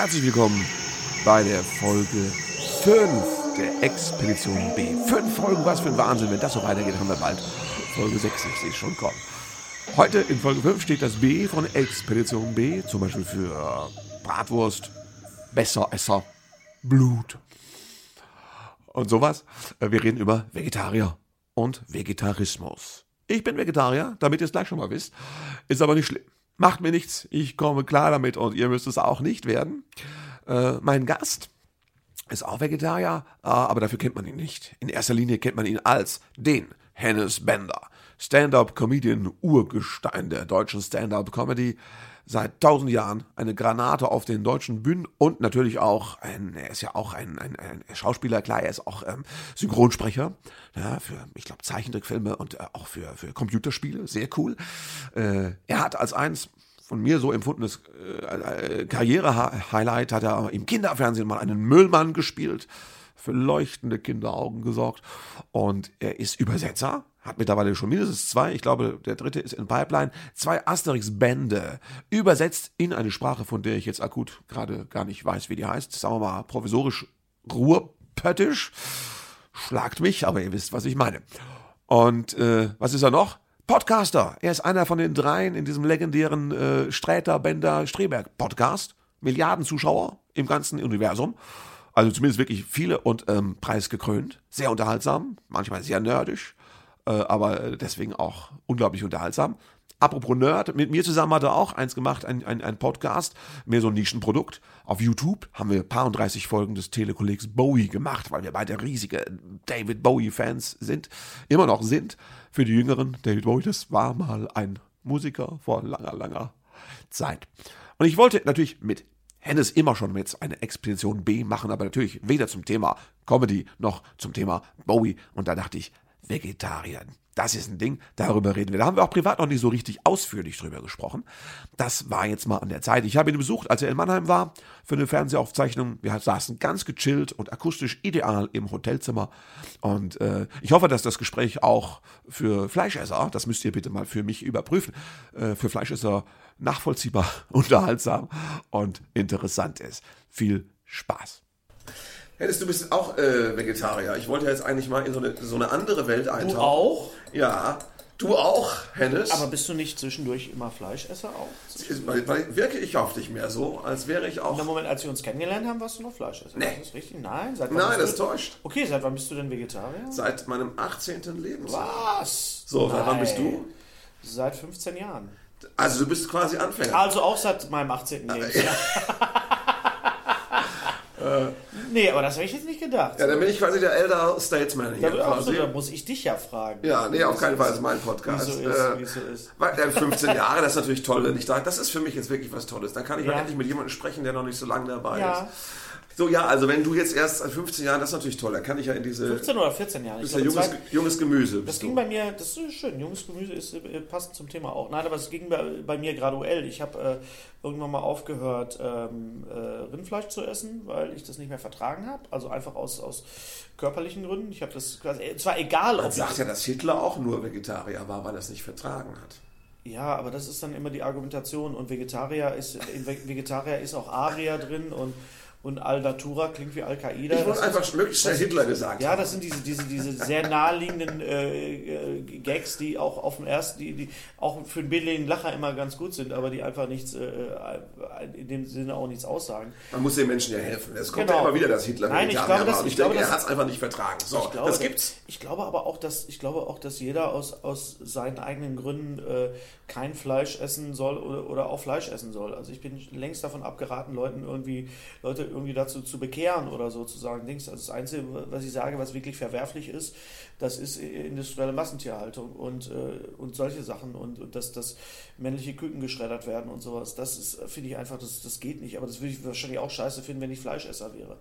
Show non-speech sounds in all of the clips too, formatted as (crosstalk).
Herzlich willkommen bei der Folge 5 der Expedition B. Fünf Folgen, was für ein Wahnsinn. Wenn das so weitergeht, haben wir bald Folge 6. Ich sehe schon kommen. Heute in Folge 5 steht das B von Expedition B, zum Beispiel für Bratwurst, Besseresser, Blut und sowas. Wir reden über Vegetarier und Vegetarismus. Ich bin Vegetarier, damit ihr es gleich schon mal wisst. Ist aber nicht schlimm. Macht mir nichts. Ich komme klar damit und ihr müsst es auch nicht werden. Äh, mein Gast ist auch Vegetarier, äh, aber dafür kennt man ihn nicht. In erster Linie kennt man ihn als den Hennes Bender. Stand-up-Comedian Urgestein der deutschen Stand-up-Comedy. Seit tausend Jahren eine Granate auf den deutschen Bühnen und natürlich auch ein, er ist ja auch ein, ein, ein Schauspieler, klar, er ist auch ähm, Synchronsprecher ja, für, ich glaube, Zeichentrickfilme und äh, auch für, für Computerspiele, sehr cool. Äh, er hat als eins von mir so empfundenes äh, äh, Karriere-Highlight hat er im Kinderfernsehen mal einen Müllmann gespielt, für leuchtende Kinderaugen gesorgt. Und er ist Übersetzer, hat mittlerweile schon mindestens zwei, ich glaube, der dritte ist in Pipeline, zwei Asterix-Bände übersetzt in eine Sprache, von der ich jetzt akut gerade gar nicht weiß, wie die heißt. Sagen wir mal provisorisch Ruhrpöttisch. Schlagt mich, aber ihr wisst, was ich meine. Und äh, was ist er noch? Podcaster. Er ist einer von den dreien in diesem legendären äh, Sträter, Bender, Streberg Podcast. Milliarden Zuschauer im ganzen Universum. Also zumindest wirklich viele und ähm, preisgekrönt. Sehr unterhaltsam, manchmal sehr nerdisch, aber deswegen auch unglaublich unterhaltsam. Apropos Nerd, mit mir zusammen hat er auch eins gemacht, ein, ein, ein Podcast, mehr so ein Nischenprodukt. Auf YouTube haben wir paar und 30 Folgen des Telekollegs Bowie gemacht, weil wir beide riesige David Bowie-Fans sind, immer noch sind. Für die Jüngeren, David Bowie, das war mal ein Musiker vor langer, langer Zeit. Und ich wollte natürlich mit Hennes immer schon mit eine Expedition B machen, aber natürlich weder zum Thema Comedy noch zum Thema Bowie. Und da dachte ich, Vegetarier. Das ist ein Ding, darüber reden wir. Da haben wir auch privat noch nicht so richtig ausführlich drüber gesprochen. Das war jetzt mal an der Zeit. Ich habe ihn besucht, als er in Mannheim war, für eine Fernsehaufzeichnung. Wir saßen ganz gechillt und akustisch ideal im Hotelzimmer. Und äh, ich hoffe, dass das Gespräch auch für Fleischesser, das müsst ihr bitte mal für mich überprüfen, äh, für Fleischesser nachvollziehbar, (laughs) unterhaltsam und interessant ist. Viel Spaß. Hennes, du bist auch äh, Vegetarier. Ich wollte jetzt eigentlich mal in so eine, so eine andere Welt eintauchen. Du auch? Ja. Du auch, Hennes? Aber bist du nicht zwischendurch immer Fleischesser auch? weil, weil wirke ich auf dich mehr so, als wäre ich auch. In dem Moment, als wir uns kennengelernt haben, warst du noch Fleischesser. Nee. Ist das richtig? Nein? Seit wann Nein, das du, täuscht. Okay, seit wann bist du denn Vegetarier? Seit meinem 18. Lebensjahr. Was? So, seit wann bist du? Seit 15 Jahren. Also du bist quasi Anfänger. Also auch seit meinem 18. Lebensjahr. (laughs) (laughs) nee, aber das habe ich jetzt nicht gedacht. Ja, dann bin ich quasi der Elder Statesman hier da, quasi. da muss ich dich ja fragen. Ja, nee, auf keinen Fall ist. mein Podcast. Wie so ist, Äh, wie so ist. Weil, äh, 15 Jahre, das ist natürlich toll, wenn ich da. Das ist für mich jetzt wirklich was Tolles. Dann kann ich mal Ja. endlich mit jemandem sprechen, der noch nicht so lange dabei Ja. ist. So, ja, also wenn du jetzt erst seit 15 Jahren, das ist natürlich toll, dann kann ich ja in diese. 15 oder 14 Jahre. bist ja junges, zwei- junges Gemüse. Das ging du. bei mir, das ist schön, junges Gemüse ist äh, passend zum Thema auch. Nein, aber es ging bei, bei mir graduell. Ich habe äh, irgendwann mal aufgehört, ähm, äh, Rindfleisch zu essen, weil ich das nicht mehr vertragen habe. Also einfach aus, aus körperlichen Gründen. Ich habe das quasi, es war egal, Man ob sagt ja, dass Hitler auch nur Vegetarier war, weil er es nicht vertragen hat. Ja, aber das ist dann immer die Argumentation. Und Vegetarier ist, in Ve- Vegetarier ist auch Aria drin und, und Al-Natura klingt wie Al-Qaida. Ich wollte einfach möglichst schnell Hitler gesagt Ja, das sind diese, diese, diese sehr naheliegenden äh, äh, Gags, die auch auf dem ersten, die, die auch für einen billigen Lacher immer ganz gut sind, aber die einfach nichts, äh, in dem Sinne auch nichts aussagen. Man muss den Menschen ja helfen. Es kommt Genau. ja immer wieder, dass Hitler Nein, ich glaube, das- ich, ich glaube, denke, er das- hat es einfach nicht vertragen. So, ich glaube, das gibt's. Ich glaube aber auch, dass ich glaube auch, dass jeder aus, aus seinen eigenen Gründen äh, kein Fleisch essen soll oder, oder auch Fleisch essen soll. Also ich bin längst davon abgeraten, Leuten irgendwie Leute irgendwie dazu zu bekehren oder sozusagen Dings. Also das Einzige, was ich sage, was wirklich verwerflich ist, das ist industrielle Massentierhaltung und, äh, und solche Sachen und, und dass, dass männliche Küken geschreddert werden und sowas. Das ist, finde ich einfach, das, das geht nicht. Aber das würde ich wahrscheinlich auch scheiße finden, wenn ich Fleischesser wäre.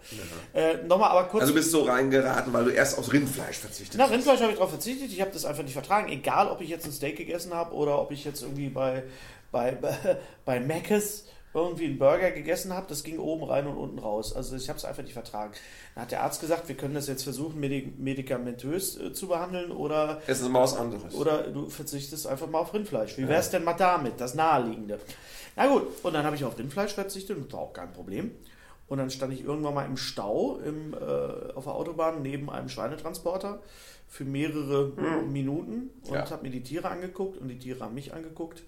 Äh, Nochmal aber kurz. Also du bist so reingeraten, weil du erst auf Rindfleisch verzichtet Na, hast. Rindfleisch habe ich darauf verzichtet. Ich habe das einfach nicht vertragen. Egal, ob ich jetzt ein Steak gegessen habe oder ob ich jetzt irgendwie bei, bei, bei, (laughs) bei Mc's irgendwie einen Burger gegessen habe, das ging oben rein und unten raus. Also ich habe es einfach nicht vertragen. Dann hat der Arzt gesagt, wir können das jetzt versuchen, medik medikamentös äh, zu behandeln oder, Es ist mal was anderes. oder du verzichtest einfach mal auf Rindfleisch. Wie wäre es denn mal damit, das Naheliegende? Na gut, und dann habe ich auf Rindfleisch verzichtet und war auch kein Problem. Und dann stand ich irgendwann mal im Stau im, äh, auf der Autobahn neben einem Schweinetransporter für mehrere Minuten und Ja. habe mir die Tiere angeguckt und die Tiere haben mich angeguckt.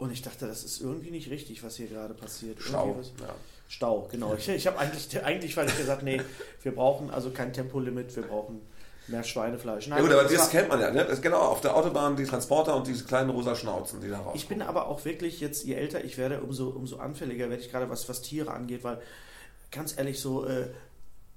Und ich dachte, das ist irgendwie nicht richtig, was hier gerade passiert. Stau. Ja. Stau, genau. Ich, ich habe eigentlich, eigentlich weil ich gesagt, nee, wir brauchen also kein Tempolimit, wir brauchen mehr Schweinefleisch. Nein, Ja gut, aber das das kennt man ja, ne? Das genau, auf der Autobahn die Transporter und diese kleinen rosa Schnauzen, die da raus. Ich bin aber auch wirklich jetzt, je älter ich werde, umso, umso anfälliger werde ich gerade, was, was Tiere angeht, weil ganz ehrlich, so äh,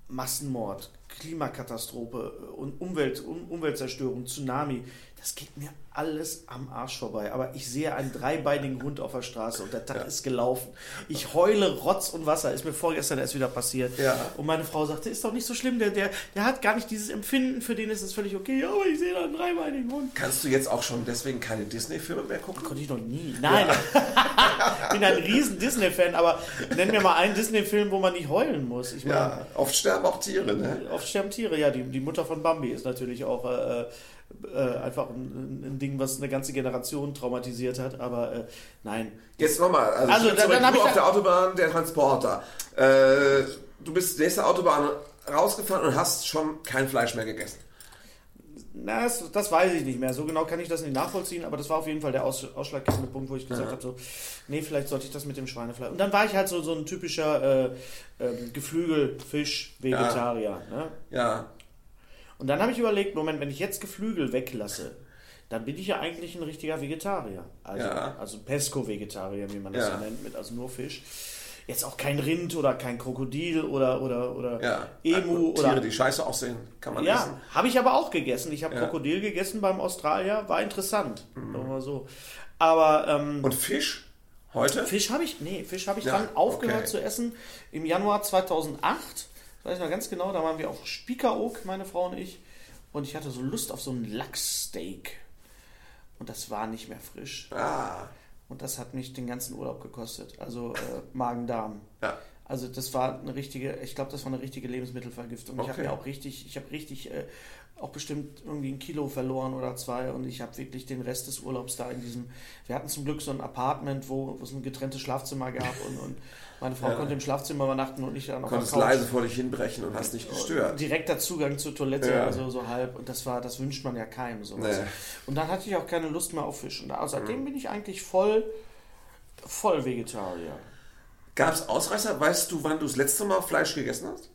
Massenmord, Klimakatastrophe äh, und Umwelt, um, Umweltzerstörung, Tsunami, das geht mir alles am Arsch vorbei. Aber ich sehe einen dreibeinigen Hund auf der Straße und der Tag ist gelaufen. Ich heule Rotz und Wasser. Ist mir vorgestern erst wieder passiert. Ja. Und meine Frau sagte, ist doch nicht so schlimm, der, der, der hat gar nicht dieses Empfinden, für den ist es völlig okay. Aber ich sehe da einen dreibeinigen Hund. Kannst du jetzt auch schon deswegen keine Disney-Filme mehr gucken? Konnte ich noch nie. Nein. ich (laughs) bin ein riesen Disney-Fan, aber nenn mir mal einen Disney-Film, wo man nicht heulen muss. Ich meine, Ja, oft sterben auch Tiere, ne? oft sterben Tiere. Ja, die, die Mutter von Bambi ist natürlich auch äh, äh, einfach ein, ein Ding, was eine ganze Generation traumatisiert hat. Aber äh, nein. Jetzt nochmal, also, Also, dann- dann du ich auf der Autobahn, der Transporter. Äh, du bist nächste Autobahn rausgefahren und hast schon kein Fleisch mehr gegessen. Na, das, das weiß ich nicht mehr. So genau kann ich das nicht nachvollziehen, aber das war auf jeden Fall der Aus, ausschlaggebende Punkt, wo ich gesagt habe, so, nee, vielleicht sollte ich das mit dem Schweinefleisch. Und dann war ich halt so, so ein typischer äh, ähm, Geflügel-Fisch-Vegetarier. Ne? Ja, Und dann habe ich überlegt, Moment, wenn ich jetzt Geflügel weglasse, dann bin ich ja eigentlich ein richtiger Vegetarier. Also, Ja. also Pesco-Vegetarier, wie man das Ja. ja nennt, mit also nur Fisch. Jetzt auch kein Rind oder kein Krokodil oder, oder, oder ja. Emu Und Tiere, oder. die scheiße aussehen, kann man essen. Ja, habe ich aber auch gegessen. Ich habe Ja. Mhm. Krokodil gegessen beim Australier, war interessant. Sagen wir mal so. Aber ähm, Und Fisch? Heute? Fisch habe ich, nee, Fisch habe ich Ja, dann aufgehört okay. zu essen im Januar 2008. Das weiß ich noch ganz genau, da waren wir auf Spiekeroog, meine Frau und ich. Und ich hatte so Lust auf so ein Lachssteak. Und das war nicht mehr frisch. Ah, Und das hat mich den ganzen Urlaub gekostet. Also äh, Magen-Darm. ja. Also das war eine richtige, ich glaube, das war eine richtige Lebensmittelvergiftung. Ich habe Okay. mir auch richtig, ich habe richtig äh, auch bestimmt irgendwie ein Kilo verloren oder zwei und ich habe wirklich den Rest des Urlaubs da in diesem, wir hatten zum Glück so ein Apartment, wo, wo es ein getrenntes Schlafzimmer gab und, und meine Frau Ja. konnte im Schlafzimmer übernachten und ich dann auf der Konntest leise vor dich hinbrechen und hast nicht gestört. Direkter Zugang zur Toilette, Ja. also so halb. Und das war, das wünscht man ja keinem so. Nee. Und dann hatte ich auch keine Lust mehr auf Fisch. Und seitdem Mhm. bin ich eigentlich voll, voll Vegetarier. Gab es Ausreißer? Weißt du, wann du das letzte Mal Fleisch gegessen hast?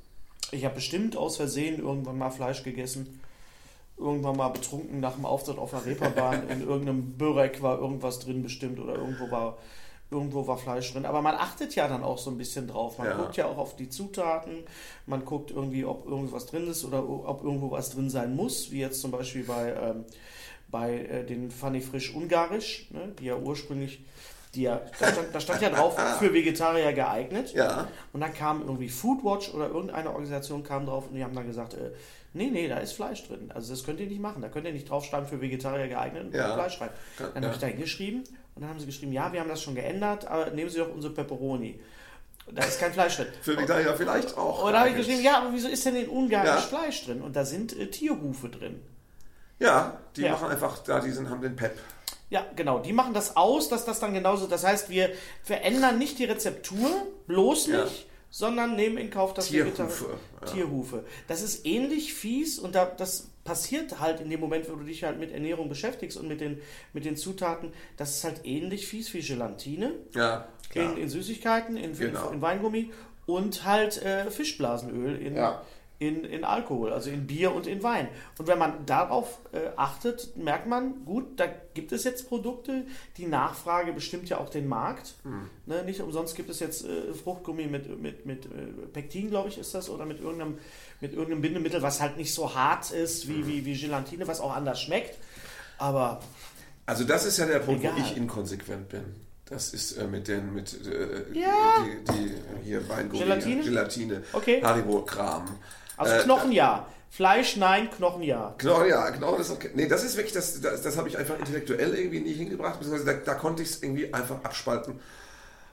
Ich habe bestimmt aus Versehen irgendwann mal Fleisch gegessen. Irgendwann mal betrunken nach dem Auftritt auf der Reeperbahn. (laughs) In irgendeinem Börek war irgendwas drin bestimmt oder irgendwo war, irgendwo war Fleisch drin. Aber man achtet ja dann auch so ein bisschen drauf. Man Ja. guckt ja auch auf die Zutaten. Man guckt irgendwie, ob irgendwas drin ist oder ob irgendwo was drin sein muss. Wie jetzt zum Beispiel bei, ähm, bei äh, den Funny Frisch Ungarisch, ne, die ja ursprünglich, die ja, da stand, da stand ja drauf, (laughs) für Vegetarier geeignet. Ja. Und dann kam irgendwie Foodwatch oder irgendeine Organisation kam drauf und die haben dann gesagt, äh, nee, nee, da ist Fleisch drin. Also das könnt ihr nicht machen. Da könnt ihr nicht draufschreiben für Vegetarier geeignet und Ja. Fleisch rein. Ja. Dann habe ich da hingeschrieben und dann haben sie geschrieben, ja, wir haben das schon geändert, aber nehmen Sie doch unsere Pepperoni. Da ist kein Fleisch drin. Für Vegetarier vielleicht auch. Und da habe ich geschrieben, ja, aber wieso ist denn in Ungarn Ja. Fleisch drin? Und da sind äh, Tierhufe drin. Ja, die Ja. machen einfach da, die sind, haben den Pep. Ja, genau. Die machen das aus, dass das dann genauso. Das heißt, wir verändern nicht die Rezeptur, bloß Ja. nicht, sondern nehmen in Kauf, dass wir Tierhufe, ja. Tierhufe. Das ist ähnlich fies und da, das passiert halt in dem Moment, wo du dich halt mit Ernährung beschäftigst und mit den, mit den Zutaten. Das ist halt ähnlich fies wie Gelatine Ja, in, in Süßigkeiten, in, Genau. in, in Weingummi und halt äh, Fischblasenöl in, Ja. in, in Alkohol, also in Bier und in Wein. Und wenn man darauf äh, achtet, merkt man, gut, da gibt es jetzt Produkte, die Nachfrage bestimmt ja auch den Markt. Hm. Ne, nicht umsonst gibt es jetzt äh, Fruchtgummi mit, mit, mit äh, Pektin, glaube ich, ist das, oder mit irgendeinem, mit irgendeinem Bindemittel, was halt nicht so hart ist wie, wie, wie Gelatine, was auch anders schmeckt. Aber Also das ist ja der Punkt, Egal. wo ich inkonsequent bin. Das ist äh, mit den, mit äh, Ja. die, die hier Weingummi, Gelatine? Gelatine, Okay. Haribo-Kram. also Äh, Knochen ja. Fleisch nein, Knochen ja. Knochen, ja, Knochen ist okay. Nee, das ist wirklich, das, das, das habe ich einfach intellektuell irgendwie nie hingebracht, beziehungsweise da, da konnte ich es irgendwie einfach abspalten.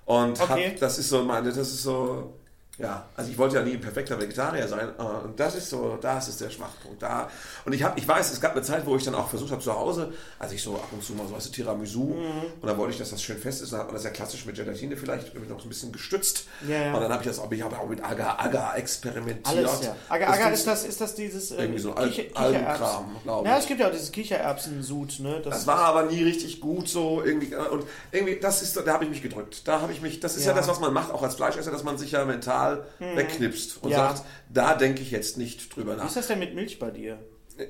Und Okay. hab, das ist so meine, das ist so, ja, also ich wollte ja nie ein perfekter Vegetarier sein. äh, Und das ist so, das ist der Schwachpunkt. Da. Und ich habe, ich weiß, es gab eine Zeit, wo ich dann auch versucht habe zu Hause, als ich so ab und zu mal so du, Tiramisu Mhm. und dann wollte ich, dass das schön fest ist. Dann hat man das ja klassisch mit Gelatine vielleicht noch so ein bisschen gestützt. Ja, ja. Und dann habe ich das auch, ich habe auch mit Agar Agar experimentiert. Alles, ja. Agar, Das Agar find's- ist das, ist das dieses äh, Irgendwie so Al- Algenkram, glaub Ja, ich. es gibt ja auch dieses Kichererbsen-Sud, ne? Das war aber nie richtig gut so irgendwie äh, und irgendwie das ist da habe ich mich gedrückt. Da habe ich mich das ist ja. Ja. das was man macht auch als Fleischesser, dass man sich ja mental wegknipst und Ja. sagt, da denke ich jetzt nicht drüber Wie nach. ist das denn mit Milch bei dir?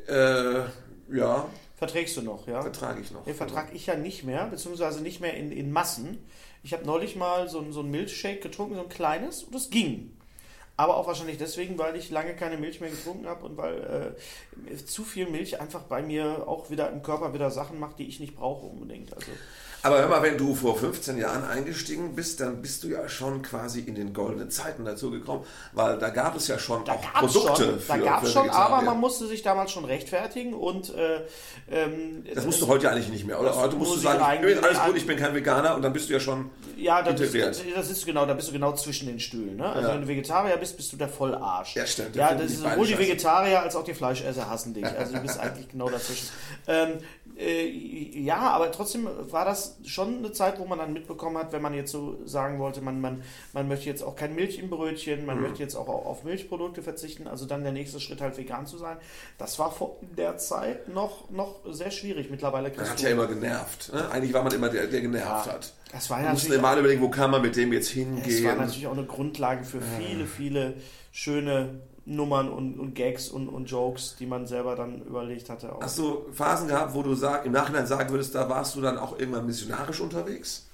Äh, ja, Verträgst du noch, ja? vertrage ich noch. Nee, vertrag ich ja nicht mehr, beziehungsweise nicht mehr in, in Massen. Ich habe neulich mal so, ein- so ein Milchshake getrunken, so ein kleines, und das ging. Aber auch wahrscheinlich deswegen, weil ich lange keine Milch mehr getrunken habe und weil äh, zu viel Milch einfach bei mir auch wieder im Körper wieder Sachen macht, die ich nicht brauche unbedingt. Also Aber hör mal, wenn du vor 15 Jahren eingestiegen bist, dann bist du ja schon quasi in den goldenen Zeiten dazu gekommen, weil da gab es ja schon Da auch Produkte schon, für, da gab's für schon, aber man musste sich damals schon rechtfertigen und äh, ähm, das musst du heute ja eigentlich nicht mehr, oder? Heute musst du sagen, ich alles gut, ich bin kein Veganer und dann bist du ja schon Ja, das, integriert. das, das ist genau, da bist du genau zwischen den Stühlen. Ne? Also Ja. wenn du Vegetarier bist, bist du der Vollarsch. Ja, stimmt. Ja, Da das ist sowohl die. Vegetarier als auch die Fleischesser hassen dich. Also du bist (laughs) eigentlich genau dazwischen. Ähm, äh, ja, aber trotzdem war das schon eine Zeit, wo man dann mitbekommen hat, wenn man jetzt so sagen wollte, man, man, man möchte jetzt auch kein Milch im Brötchen, Mhm. man möchte jetzt auch auf Milchprodukte verzichten, also dann der nächste Schritt halt vegan zu sein. Das war vor der Zeit noch, noch sehr schwierig. Mittlerweile Man kriegst hat ja immer genervt. Ne? Eigentlich war man immer der, der genervt Ja, hat. das war ja Man musste natürlich immer überlegen, wo kann man mit dem jetzt Es war hingehen. natürlich auch eine Grundlage für viele, viele schöne Nummern und, und Gags und, und Jokes, die man selber dann überlegt hatte. Auch. Hast du Phasen gehabt, wo du sag, im Nachhinein sagen würdest, da warst du dann auch irgendwann missionarisch unterwegs?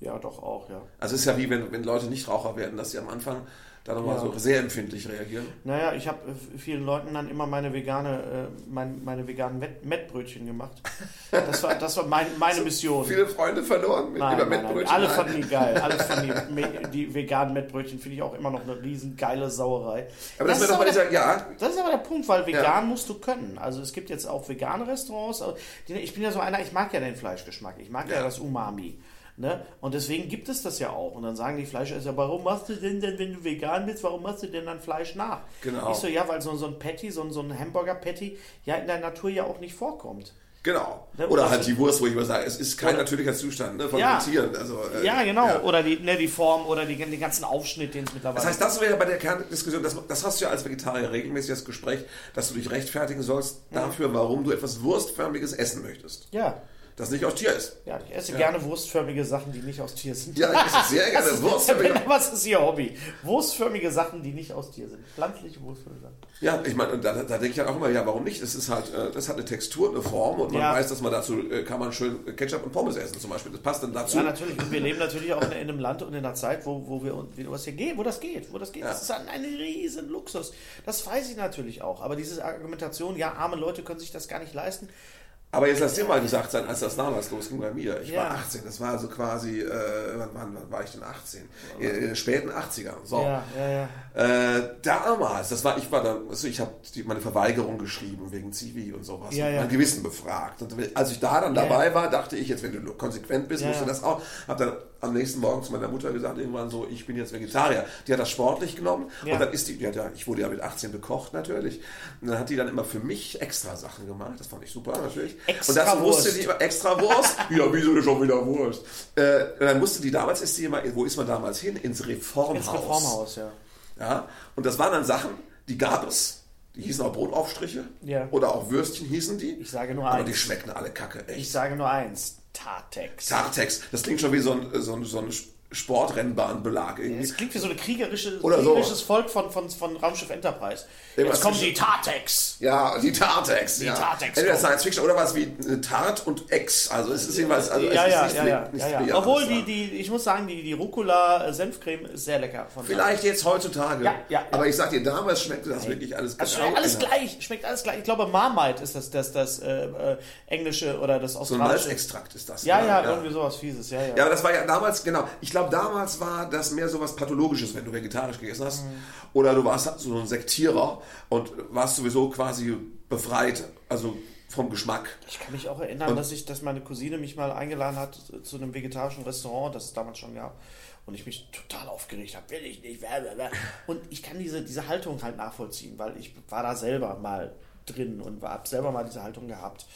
Ja, doch auch, ja. Also es ist ja wie, wenn, wenn Leute nicht Raucher werden, dass sie am Anfang da nochmal Ja. so sehr empfindlich reagieren. Naja, ich habe äh, vielen Leuten dann immer meine vegane, äh, mein, meine veganen Met Mettbrötchen gemacht. Das war, das war mein, meine Mission. Viele Freunde verloren mit Nein, über nein, nein. Mettbrötchen. Alle fanden die geil. Alle (laughs) fanden die, die veganen Mettbrötchen finde ich auch immer noch eine riesen geile Sauerei. Aber das, ist doch mal aber der- ja, Das ist aber der Punkt, weil vegan Ja. musst du können. Also es gibt jetzt auch vegane Restaurants. Ich bin ja so einer, ich mag ja den Fleischgeschmack. Ich mag ja, Ja. das Umami. Ne? Und deswegen gibt es das ja auch. Und dann sagen die Fleischesser, warum machst du denn, denn, wenn du vegan bist, warum machst du denn dann Fleisch nach? Genau. Ich so, ja, weil so, so ein Patty, so, ein- so ein Hamburger-Patty ja in der Natur ja auch nicht vorkommt. genau. Ne, Oder oder- halt die Wurst, wo ich immer sage, es ist kein natürlicher Zustand ne, von Ja. den Tieren. Also, äh, Ja, genau. ja. Oder die, ne, die Form oder die, den ganzen Aufschnitt, den es mittlerweile Das heißt, das wäre bei der Kerndiskussion, das, das hast du ja als Vegetarier regelmäßig das Gespräch, dass du dich rechtfertigen sollst dafür, warum du etwas Wurstförmiges essen möchtest. Ja. Das nicht aus Tier ist. Ja, ich esse Ja. gerne wurstförmige Sachen, die nicht aus Tier sind. Ja, ich esse sehr (laughs) gerne ist- Wurstförmige- Was ist Ihr Hobby? Wurstförmige Sachen, die nicht aus Tier sind. Pflanzliche Wurstförmige Sachen. Ja, ich meine, da, da denke ich dann auch immer, ja, warum nicht? Es ist halt, äh, das hat eine Textur, eine Form und man Ja. weiß, dass man dazu, äh, kann man schön Ketchup und Pommes essen zum Beispiel. Das passt dann dazu. Ja, natürlich. Und wir leben natürlich auch in einem Land und in einer Zeit, wo, wo wir wie das hier geht, wo das geht, wo das geht. Ja. Das ist ein, ein riesen Luxus. Das weiß ich natürlich auch. Aber diese Argumentation, ja, arme Leute können sich das gar nicht leisten. Aber jetzt lass dir mal gesagt sein, als das damals losging bei mir. Ich war Ja. 18, das war also quasi, äh, wann, wann, wann war ich denn 18? In den späten 80ern. So. Ja, ja, ja. Äh, damals, das war, ich war da, also ich habe meine Verweigerung geschrieben wegen Zivi und sowas, Ja, ja. mein Gewissen befragt. Und als ich da dann dabei ja. war, dachte ich jetzt, wenn du konsequent bist, musst du das auch. Hab dann am nächsten Morgen zu meiner Mutter gesagt, irgendwann so, ich bin jetzt Vegetarier. Die hat das sportlich genommen Ja. und dann ist die, ja, ich wurde ja mit 18 bekocht natürlich. Und dann hat die dann immer für mich extra Sachen gemacht. Das fand ich super natürlich. Extra und das musste Wurst. die immer extra Wurst. (laughs) ja, wieso denn schon wieder Wurst? Äh, und dann musste die damals ist die immer, wo ist man damals hin? Ins Reformhaus. Ins Reformhaus, ja. Ja, und das waren dann Sachen, die gab es. Die hießen auch Brotaufstriche. Ja. Oder auch Würstchen hießen die. Ich sage nur Aber eins. die schmeckten alle kacke, Ich echt. sage nur eins. Tartex. Tartex, das klingt schon wie so ein, so ein, so ein Sportrennbahnbelag irgendwie. Es klingt wie so ein kriegerische, kriegerisches Volk von, von, von Raumschiff Enterprise. Irgendwas Jetzt kommen zwischen- die Tartex. Ja, die Tartex. Die ja. Tartex Entweder. Science Fiction oder was wie eine Tart und Ex. Also es ist jedenfalls. Also ja, es ja, ist ja, nicht, ja, ja, ja. Obwohl das die, die, ich muss sagen, die, die Rucola-Senfcreme ist sehr lecker. Von Vielleicht jetzt heutzutage. Ja, ja. Aber ich sag dir, damals schmeckte das wirklich alles genau schmeckt alles gleich, schmeckt alles gleich. Ich glaube, Marmite ist das, das, das äh, äh, englische oder das So ein australische. Malzextrakt ist das. ja, ja, irgendwie sowas Fieses, ja, ja. Ja, aber das war ja damals, genau. Ich glaube, damals war das mehr so was Pathologisches, wenn du vegetarisch gegessen hast. Mhm. Oder du warst so ein Sektierer und warst sowieso quasi befreit. Also vom Geschmack. Ich kann mich auch erinnern, dass ich, dass meine Cousine mich mal eingeladen hat zu einem vegetarischen Restaurant, das es damals schon gab. Und ich mich total aufgeregt habe, will ich nicht. Und ich kann diese, diese Haltung halt nachvollziehen, weil ich war da selber mal drin und habe selber mal diese Haltung gehabt.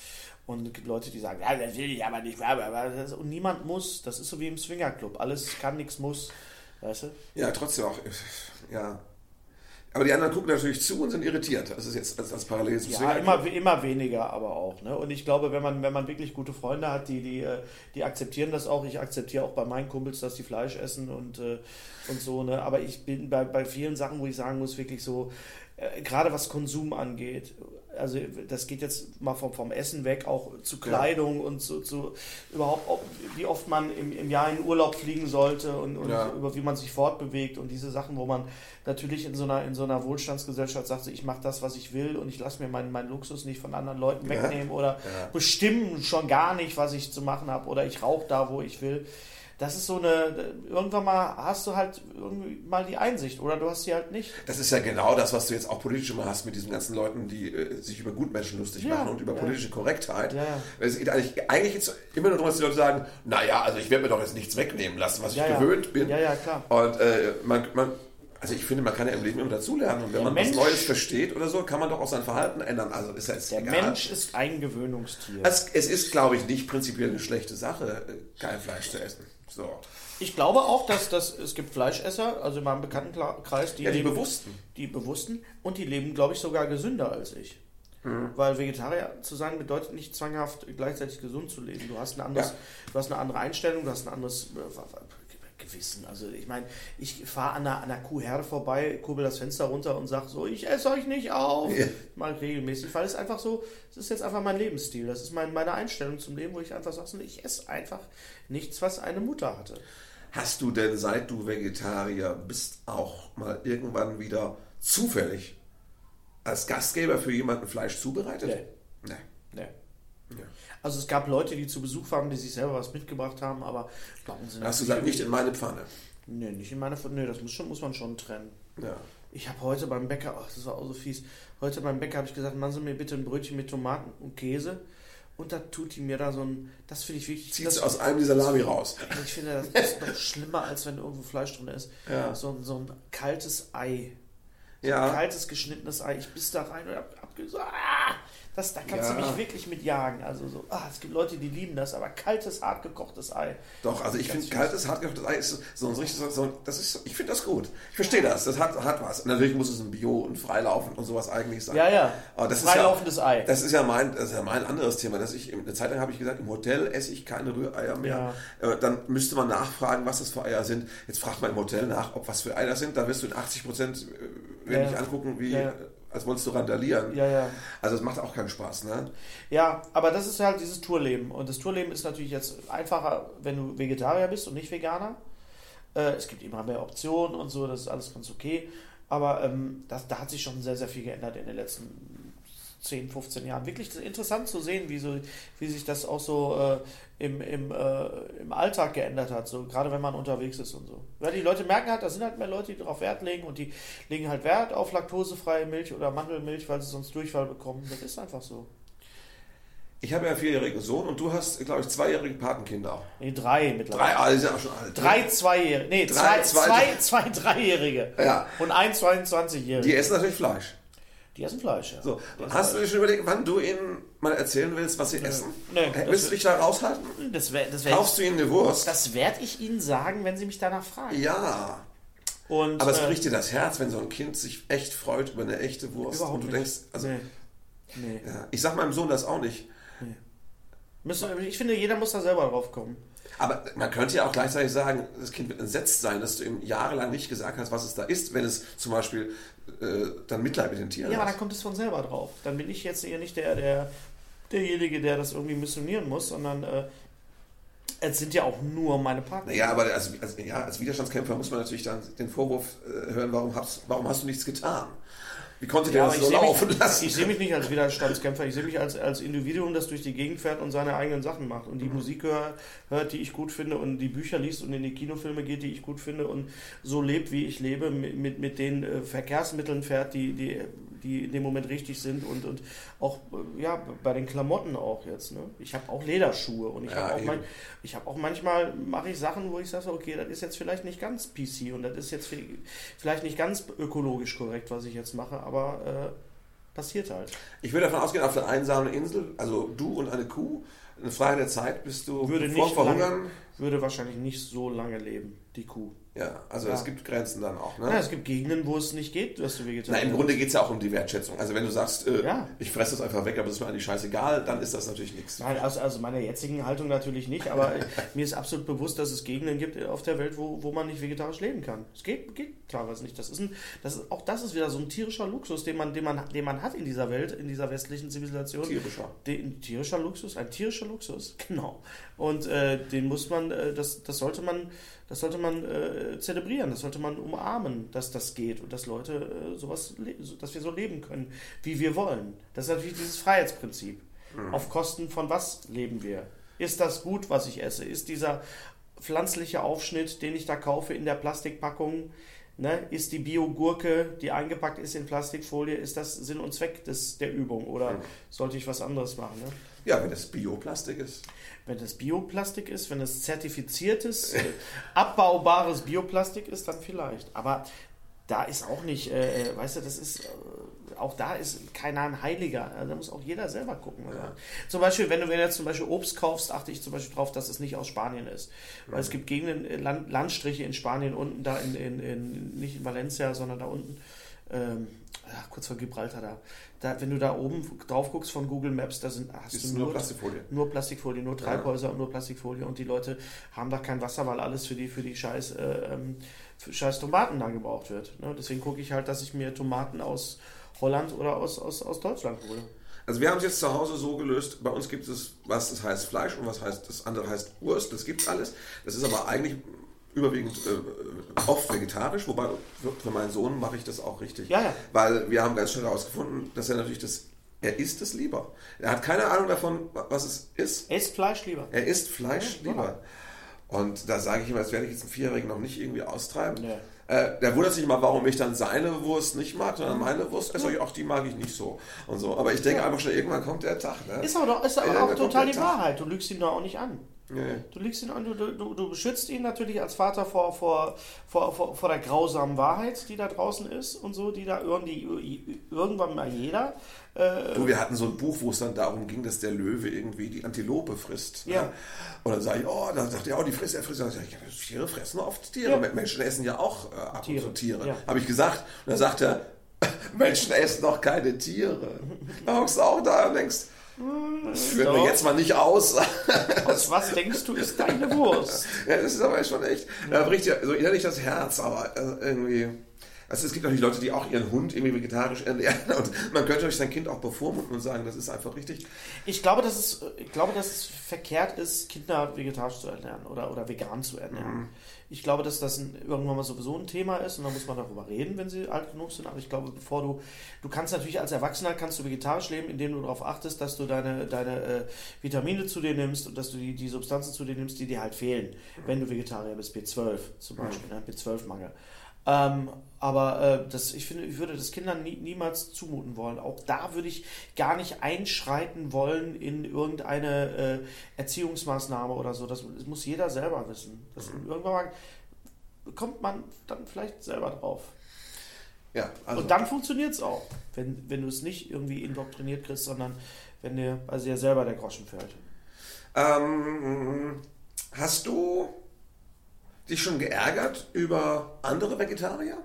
Und es gibt Leute, die sagen, ja, das will ich aber nicht. Und niemand muss. Das ist so wie im Swingerclub. Alles kann, nichts muss. Weißt du? Ja, trotzdem auch. Ja, aber die anderen gucken natürlich zu und sind irritiert. Das ist jetzt als, als Parallel zum Ja, immer, immer weniger aber auch. Ne? Und ich glaube, wenn man, wenn man wirklich gute Freunde hat, die, die, die akzeptieren das auch. Ich akzeptiere auch bei meinen Kumpels, dass die Fleisch essen und, äh, und so. Ne? Aber ich bin bei, bei vielen Sachen, wo ich sagen muss, wirklich so, äh, gerade was Konsum angeht, also das geht jetzt mal vom, vom Essen weg, auch zu Kleidung ja. und zu, zu überhaupt, ob, wie oft man im, im Jahr in Urlaub fliegen sollte und, und ja. über wie man sich fortbewegt und diese Sachen, wo man natürlich in so einer, in so einer Wohlstandsgesellschaft sagt, ich mache das, was ich will und ich lasse mir meinen, meinen Luxus nicht von anderen Leuten wegnehmen ja. oder bestimmen schon gar nicht, was ich zu machen habe oder ich rauche da, wo ich will das ist so eine, irgendwann mal hast du halt irgendwie mal die Einsicht oder du hast sie halt nicht. Das ist ja genau das, was du jetzt auch politisch immer hast mit diesen ganzen Leuten, die äh, sich über Gutmenschen lustig ja, machen und über ja. politische Korrektheit. Ja. Es geht eigentlich, eigentlich jetzt immer nur darum, dass die Leute sagen, naja, also ich werde mir doch jetzt nichts wegnehmen lassen, was ich gewöhnt bin. Ja, ja, klar. Und äh, man, man also ich finde, man kann ja im Leben immer dazulernen. Und wenn der man Mensch, was Neues versteht oder so, kann man doch auch sein Verhalten ändern. Also ist ja jetzt Der egal. Mensch ist ein Gewöhnungstier. Es, es ist, glaube ich, nicht prinzipiell eine schlechte Sache, äh, kein Fleisch zu essen. So. Ich glaube auch, dass, dass es gibt Fleischesser, also in meinem Bekanntenkreis, die, ja, die leben, Bewussten. Die Bewussten und die leben, glaube ich, sogar gesünder als ich. Mhm. Weil Vegetarier zu sein bedeutet nicht zwanghaft gleichzeitig gesund zu leben. Du hast, ein anderes, ja. du hast eine andere Einstellung, du hast ein anderes äh, Gewissen. Also ich meine, ich fahre an einer, an einer Kuhherde vorbei, kurbel das Fenster runter und sage so, ich esse euch nicht auf. Ja. Mal regelmäßig, weil es einfach so, es ist jetzt einfach mein Lebensstil. Das ist mein, meine Einstellung zum Leben, wo ich einfach sage, ich esse einfach nichts, was eine Mutter hatte. Hast du denn, seit du Vegetarier bist, auch mal irgendwann wieder zufällig als Gastgeber für jemanden Fleisch zubereitet? Nee. Nee. nee. Ja. Also es gab Leute, die zu Besuch waren, die sich selber was mitgebracht haben, aber glauben Sie Hast du gesagt, nicht in meine Pfanne? Nee, nicht in meine Pfanne. Nee, das muss, schon, muss man schon trennen. Ja. Ich habe heute beim Bäcker, ach, das war auch so fies, heute beim Bäcker habe ich gesagt, machen Sie mir bitte ein Brötchen mit Tomaten und Käse und da tut die mir da so ein, das finde ich wirklich. Zieht aus einem dieser Salami raus. Ich finde, das ist noch schlimmer, als wenn irgendwo Fleisch drin ist. Ja. So, so ein kaltes Ei. So ja. ein kaltes geschnittenes Ei. Ich biss da rein und hab, hab gesagt, ah! Das, da kannst ja. du mich wirklich mit jagen. Also so, ah, es gibt Leute, die lieben das, aber kaltes, hart gekochtes Ei. Doch, also ich finde kaltes, hart gekochtes Ei ist so, so, so, so das ist, ich finde das gut. Ich verstehe das, das hat, hat was. natürlich muss es ein Bio und freilaufen und sowas eigentlich sein. Ja, ja. Aber das Freilaufendes ist ja, Ei. Das ist ja mein, das ist ja mein anderes Thema. Dass ich, eine Zeit lang habe ich gesagt, im Hotel esse ich keine Rühreier mehr. Ja. Äh, dann müsste man nachfragen, was das für Eier sind. Jetzt fragt man im Hotel nach, ob was für Eier sind. Da wirst du in 80 Prozent, äh, wenn ja. ich angucken, wie als wolltest du randalieren. Ja, ja. Also es macht auch keinen Spaß, ne? Ja, aber das ist halt dieses Tourleben. Und das Tourleben ist natürlich jetzt einfacher, wenn du Vegetarier bist und nicht Veganer. Äh, es gibt immer mehr Optionen und so, das ist alles ganz okay. Aber ähm, das, da hat sich schon sehr, sehr viel geändert in den letzten 10, 15 Jahren. Wirklich interessant zu sehen, wie, so, wie sich das auch so äh, im, im, äh, im Alltag geändert hat, so gerade wenn man unterwegs ist und so. Weil die Leute merken halt, da sind halt mehr Leute, die darauf Wert legen und die legen halt Wert auf laktosefreie Milch oder Mandelmilch, weil sie sonst Durchfall bekommen. Das ist einfach so. Ich habe ja einen vierjährigen Sohn und du hast, glaube ich, zweijährige Patenkinder. Nee, drei mittlerweile. Drei, also schon alt. Drei Zweijährige. Nee, drei, zwei, zwei, zwei Dreijährige. Ja. Und ein 22-Jährige. Die essen natürlich Fleisch. Die essen Fleisch, ja. So, hast du dir schon überlegt, wann du ihnen mal erzählen willst, was sie nee. essen? Nee, Willst du dich da raushalten? Das wär, das wär Kaufst ich, du ihnen eine Wurst? Das werde ich ihnen sagen, wenn sie mich danach fragen. Ja. Und, Aber es äh, bricht dir das Herz, wenn so ein Kind sich echt freut über eine echte Wurst. Überhaupt und du nicht. denkst, also. Nee. nee. Ja, ich sag meinem Sohn das auch nicht. Nee. Ich finde, jeder muss da selber drauf kommen. Aber man könnte ja auch gleichzeitig sagen, das Kind wird entsetzt sein, dass du ihm jahrelang nicht gesagt hast, was es da ist, wenn es zum Beispiel äh, dann Mitleid mit den Tieren Ja, aber dann kommt es von selber drauf. Dann bin ich jetzt eher nicht der, der derjenige, der das irgendwie missionieren muss, sondern äh, es sind ja auch nur meine Partner. Ja, aber als, als, ja, als Widerstandskämpfer muss man natürlich dann den Vorwurf äh, hören, warum hast, warum hast du nichts getan? Wie konnte der ja, das so laufen mich, lassen? Ich sehe mich nicht als Widerstandskämpfer, ich sehe mich als, als Individuum, das durch die Gegend fährt und seine eigenen Sachen macht und die mhm. Musik hört, hört, die ich gut finde und die Bücher liest und in die Kinofilme geht, die ich gut finde und so lebt, wie ich lebe, mit, mit, mit den äh, Verkehrsmitteln fährt, die, die, die in dem Moment richtig sind und, und auch äh, ja, bei den Klamotten auch jetzt. Ne? Ich habe auch Lederschuhe und ich Ja, habe auch, ich hab auch manchmal, mache ich Sachen, wo ich sage, okay, das ist jetzt vielleicht nicht ganz PC und das ist jetzt vi- vielleicht nicht ganz ökologisch korrekt, was ich jetzt mache, aber äh, passiert halt. Ich würde davon ausgehen, auf der einsamen Insel, also du und eine Kuh, in freier Zeit bist du Würde vor nicht Verhungern. Würde wahrscheinlich nicht so lange leben, die Kuh. Ja, also Ja. es gibt Grenzen dann auch. Ne? Ja, es gibt Gegenden, wo es nicht geht, dass du Na, Vegetarier im Grunde geht es ja auch um die Wertschätzung. Also wenn du sagst, äh, Ja. ich fresse das einfach weg, aber es ist mir eigentlich scheißegal, dann ist das natürlich nichts. Nein, also, also meiner jetzigen Haltung natürlich nicht, aber (laughs) mir ist absolut bewusst, dass es Gegenden gibt auf der Welt, wo, wo man nicht vegetarisch leben kann. Es geht, geht teilweise nicht. Das ist ein, das ist, auch das ist wieder so ein tierischer Luxus, den man, den, man, den man hat in dieser Welt, in dieser westlichen Zivilisation. Tierischer. Den, tierischer Luxus, ein tierischer Luxus, (laughs) genau. Und äh, den muss man, äh, das, das sollte man, das sollte man äh, zelebrieren, das sollte man umarmen, dass das geht und dass Leute äh, sowas, dass wir so leben können, wie wir wollen. Das ist natürlich dieses Freiheitsprinzip. Auf Kosten von was leben wir? Ist das gut, was ich esse? Ist dieser pflanzliche Aufschnitt, den ich da kaufe in der Plastikpackung, ne, ist die Bio-Gurke, die eingepackt ist in Plastikfolie, ist das Sinn und Zweck des, der Übung oder Mhm. sollte ich was anderes machen? Ne? Ja, wenn das Bioplastik ist. Wenn das Bioplastik ist, wenn es zertifiziertes, äh, abbaubares Bioplastik ist, dann vielleicht. Aber da ist auch nicht, äh, äh, weißt du, das ist, äh, auch da ist keiner ein Heiliger. Also da muss auch jeder selber gucken. Oder? Zum Beispiel, wenn du, wenn du jetzt zum Beispiel Obst kaufst, achte ich zum Beispiel darauf, dass es nicht aus Spanien ist. Weil es gibt Gegenden, äh, Land, Landstriche in Spanien, unten da in, in, in, nicht in Valencia, sondern da unten, ähm, ja, kurz vor Gibraltar da. da. Wenn du da oben drauf guckst von Google Maps, da sind, hast du nur Plastikfolie. nur Plastikfolie, nur Treibhäuser und nur Plastikfolie und die Leute haben da kein Wasser, weil alles für die, für die scheiß, äh, ähm, für scheiß Tomaten da gebraucht wird. Ne? Deswegen gucke ich halt, dass ich mir Tomaten aus Holland oder aus, aus, aus Deutschland hole. Also wir haben es jetzt zu Hause so gelöst, bei uns gibt es, was das heißt Fleisch und was heißt, das andere heißt Wurst, das gibt's alles. Das ist aber eigentlich überwiegend äh, oft vegetarisch, wobei für, meinen Sohn mache ich das auch richtig. Ja, ja. Weil wir haben ganz schnell herausgefunden, dass er natürlich das, er isst es lieber. Er hat keine Ahnung davon, was es ist. Esst Fleisch lieber. Er isst Fleisch Ja, lieber. Und da sage ich ihm, das werde ich jetzt einen Vierjährigen noch nicht irgendwie austreiben. Nee. Äh, der wundert sich mal, warum ich dann seine Wurst nicht mag, sondern meine Wurst. Er sagt, ach, die mag ich nicht so. Und so. Aber ich denke einfach schon, irgendwann kommt der Tag. Ne? Ist aber, doch, ist aber Ja, auch da total die. Wahrheit. Du lügst ihn doch auch nicht an. Nee. Du lügst ihn an, du, du, du beschützt ihn natürlich als Vater vor, vor, vor, vor, vor der grausamen Wahrheit, die da draußen ist und so, die da irgendwie, irgendwann mal jeder. Äh, Du, wir hatten so ein Buch, wo es dann darum ging, dass der Löwe irgendwie die Antilope frisst. Ne? Ja. Und dann sage ich, oh, dann sagt er, oh, die frisst er, frisst er. Dann sag ich, Tiere fressen oft Tiere. Ja. Menschen essen ja auch äh, ab Tiere. und zu Tiere. Ja. Habe ich gesagt. Und dann sagt er, (laughs) Menschen essen doch keine Tiere. (laughs) Da hockst du auch da und denkst, das führt mir Doch. jetzt mal nicht aus. (laughs) aus was denkst du, ist deine Wurst? Ja, das ist aber schon echt, da bricht ja so innerlich das Herz, aber äh, irgendwie. Also es gibt natürlich Leute, die auch ihren Hund irgendwie vegetarisch ernähren (laughs) und man könnte natürlich sein Kind auch bevormunden und sagen, das ist einfach richtig. Ich glaube, dass es, ich glaube, dass es verkehrt ist, Kinder vegetarisch zu ernähren oder, oder vegan zu ernähren. Ich glaube, dass das ein, irgendwann mal sowieso ein Thema ist und da muss man darüber reden, wenn sie alt genug sind. Aber ich glaube, bevor du, du kannst natürlich als Erwachsener kannst du vegetarisch leben, indem du darauf achtest, dass du deine, deine äh, Vitamine zu dir nimmst und dass du die, die Substanzen zu dir nimmst, die dir halt fehlen, wenn du Vegetarier bist, B12 zum Beispiel, ne? B12-Mangel. Ähm, aber äh, das, ich finde, ich würde das Kindern nie, niemals zumuten wollen. Auch da würde ich gar nicht einschreiten wollen in irgendeine äh, Erziehungsmaßnahme oder so. Das, das muss jeder selber wissen. Das, Irgendwann mal kommt man dann vielleicht selber drauf. Ja, also Und dann funktioniert es auch, wenn, wenn du es nicht irgendwie indoktriniert kriegst, sondern wenn dir also dir selber der Groschen fällt. ähm, hast du dich schon geärgert über andere Vegetarier?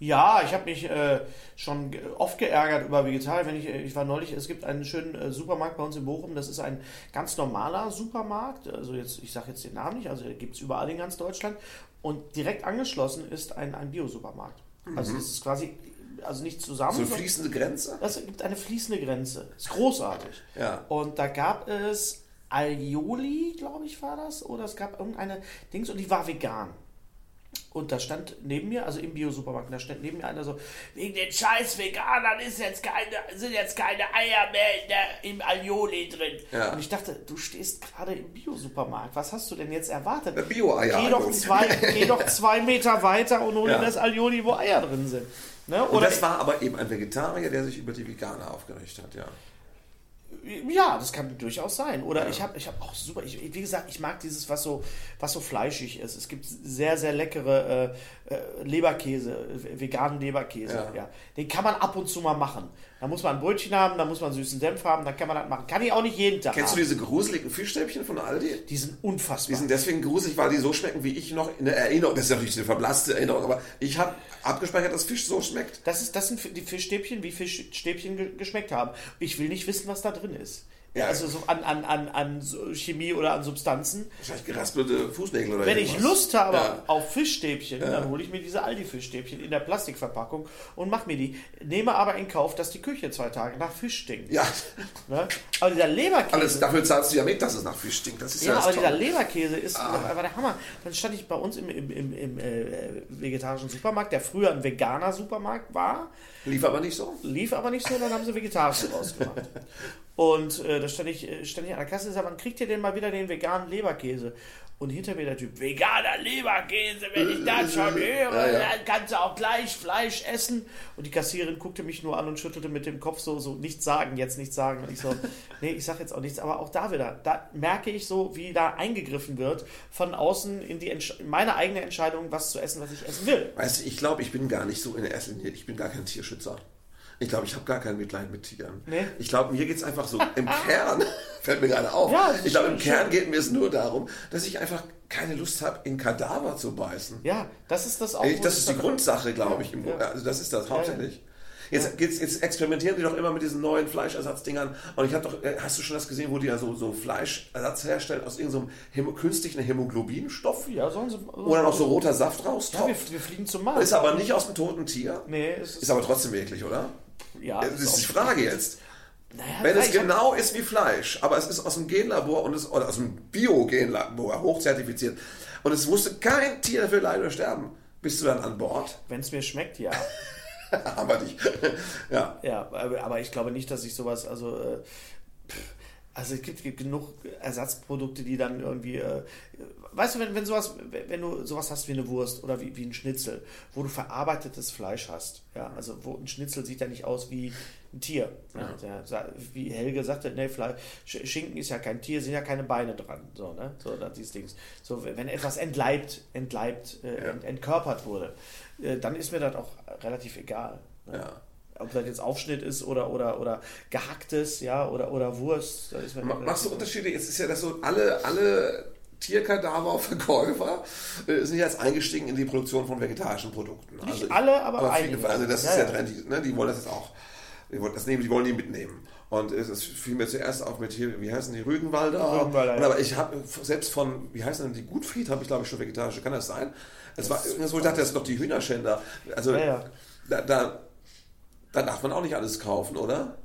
Ja, ich habe mich äh, schon oft geärgert über Vegetarier. Wenn ich, äh, ich war neulich, es gibt einen schönen äh, Supermarkt bei uns in Bochum. Das ist ein ganz normaler Supermarkt. Also jetzt, ich sage jetzt den Namen nicht. Also gibt es überall in ganz Deutschland. Und direkt angeschlossen ist ein, ein Bio-Supermarkt. Also das ist quasi, also nicht zusammen. So eine fließende Grenze? es gibt eine fließende Grenze. Ist großartig. Ja. Und da gab es Aioli, glaube ich, war das. Oder es gab irgendeine Dings und die war vegan. Und da stand neben mir, also im Bio-Supermarkt, da stand neben mir einer so, wegen den scheiß Veganern ist jetzt keine, sind jetzt keine Eier mehr in der, im Aioli drin. Ja. Und ich dachte, du stehst gerade im Bio-Supermarkt. Was hast du denn jetzt erwartet? Bio-Eier. Geh doch, zwei, geh doch zwei Meter weiter und hol Ja. das Aioli, wo Eier drin sind. Ne? Und Oder das war aber eben ein Vegetarier, der sich über die Veganer aufgerichtet hat, ja. Ja, das kann durchaus sein. Oder ich habe ich hab auch super, ich, wie gesagt, ich mag dieses, was so, was so fleischig ist. Es gibt sehr, sehr leckere äh, äh, Leberkäse, äh, veganen Leberkäse. Ja. Ja. Den kann man ab und zu mal machen. Da muss man ein Brötchen haben, da muss man süßen Senf haben, da kann man das machen. Kann ich auch nicht jeden Tag Kennst du haben. diese gruseligen Fischstäbchen von Aldi? Die sind unfassbar. Die sind deswegen gruselig, weil die so schmecken, wie ich noch in der Erinnerung. Das ist natürlich eine verblasste Erinnerung, aber ich habe abgespeichert, dass Fisch so schmeckt. das, ist, das sind die Fischstäbchen, wie Fischstäbchen ge geschmeckt haben. Ich will nicht wissen, was da drin ist. Ja, Ja. also so an, an, an, an Chemie oder an Substanzen. Wahrscheinlich geraspelte Fußnägel oder Wenn ich irgendwas. Lust habe Ja. auf Fischstäbchen, dann hole ich mir diese Aldi-Fischstäbchen in der Plastikverpackung und mache mir die. Nehme aber in Kauf, dass die Küche zwei Tage nach Fisch stinkt. Ja, Ne? Aber dieser Leberkäse. alles dafür zahlst du ja mit, dass es nach Fisch stinkt. Das ist ja, ja, aber dieser Tolle. Leberkäse ist Ah. war der Hammer. Dann stand ich bei uns im, im, im, im äh, vegetarischen Supermarkt, der früher ein veganer Supermarkt war, Lief aber nicht so. lief aber nicht so, dann haben sie vegetarisch rausgemacht. (laughs) Und äh, da stand ich, äh, stand ich an der Kasse und sagte, wann kriegt ihr denn mal wieder den veganen Leberkäse? Und hinter mir der Typ, veganer Leberkäse, wenn ich das schon höre, Ja, ja. dann kannst du auch gleich Fleisch essen. Und die Kassiererin guckte mich nur an und schüttelte mit dem Kopf so, so, nichts sagen, jetzt nichts sagen. Und ich so, (laughs) nee, ich sag jetzt auch nichts. Aber auch da wieder, da merke ich so, wie da eingegriffen wird von außen in die Entsch meine eigene Entscheidung, was zu essen, was ich essen will. Weißt du, ich glaube, ich bin gar nicht so in der ersten Linie. Ich bin gar kein Tierschützer. Ich glaube, ich habe gar kein Mitleid mit Tieren. Nee. Ich glaube, mir geht es einfach so im Kern, (laughs) fällt mir gerade auf. Ja, ich glaube, im schön, Kern geht mir es nur darum, dass ich einfach keine Lust habe, in Kadaver zu beißen. Ja, das ist das auch. Ich, das ist die Grundsache, glaube ich. Ja. Also das ist das hauptsächlich. Jetzt, geht's, jetzt experimentieren die doch immer mit diesen neuen Fleischersatzdingern. Und ich habe doch, äh, hast du schon das gesehen, wo die ja so, so Fleischersatz herstellen aus irgendeinem so künstlichen Hämoglobinstoff? Ja, sollen sie. Oder noch so roter Saft Ja, wir, wir fliegen zum Mars. ist aber nicht aus dem toten Tier. Nee, es ist, Ist aber trotzdem eklig, oder? Ja, Das ist die Frage jetzt. Naja, Wenn es genau ist wie Fleisch, aber es ist aus dem Genlabor und es, oder aus dem Bio-Genlabor, hochzertifiziert, und es musste kein Tier dafür leiden oder sterben, bist du dann an Bord? Wenn es mir schmeckt, ja. (laughs) aber nicht. (laughs) ja. ja, aber aber ich glaube nicht, dass ich sowas, also, äh, pff, also es gibt, gibt genug Ersatzprodukte, die dann irgendwie, äh, weißt du, wenn, wenn sowas, wenn du sowas hast wie eine Wurst oder wie, wie ein Schnitzel, wo du verarbeitetes Fleisch hast, ja, also wo ein Schnitzel sieht ja nicht aus wie ein Tier. Ja. Der, sa- wie Helge sagte, ne, Fleisch, Sch- Schinken ist ja kein Tier, sind ja keine Beine dran, so, ne, so, dieses Dings. So, wenn etwas entleibt, entleibt, äh, Ja. ent, entkörpert wurde, äh, dann ist mir das auch relativ egal. Ne? Ja. Ob das jetzt Aufschnitt ist oder, oder, oder gehacktes, ja, oder, oder Wurst. Machst du Unterschiede? Jetzt ist ja das so, alle, alle Tierkadaververkäufer äh, sind jetzt eingestiegen in die Produktion von vegetarischen Produkten. Nicht alle, aber viele. einige. Also das Ja, ist ja, ja. trendy. Ne? Die wollen das jetzt auch. Die wollen das nehmen, die wollen die mitnehmen. Und es fiel mir zuerst auf mit hier, wie heißen die, Rügenwalder? Rügenwalder, Und aber ich habe selbst von, wie heißen denn die, Gutfried habe ich glaube ich schon vegetarische, kann das sein? Es war irgendwas, wo ich dachte, das sind doch die Hühnerschänder. Also ja. Da, da, da darf man auch nicht alles kaufen, oder?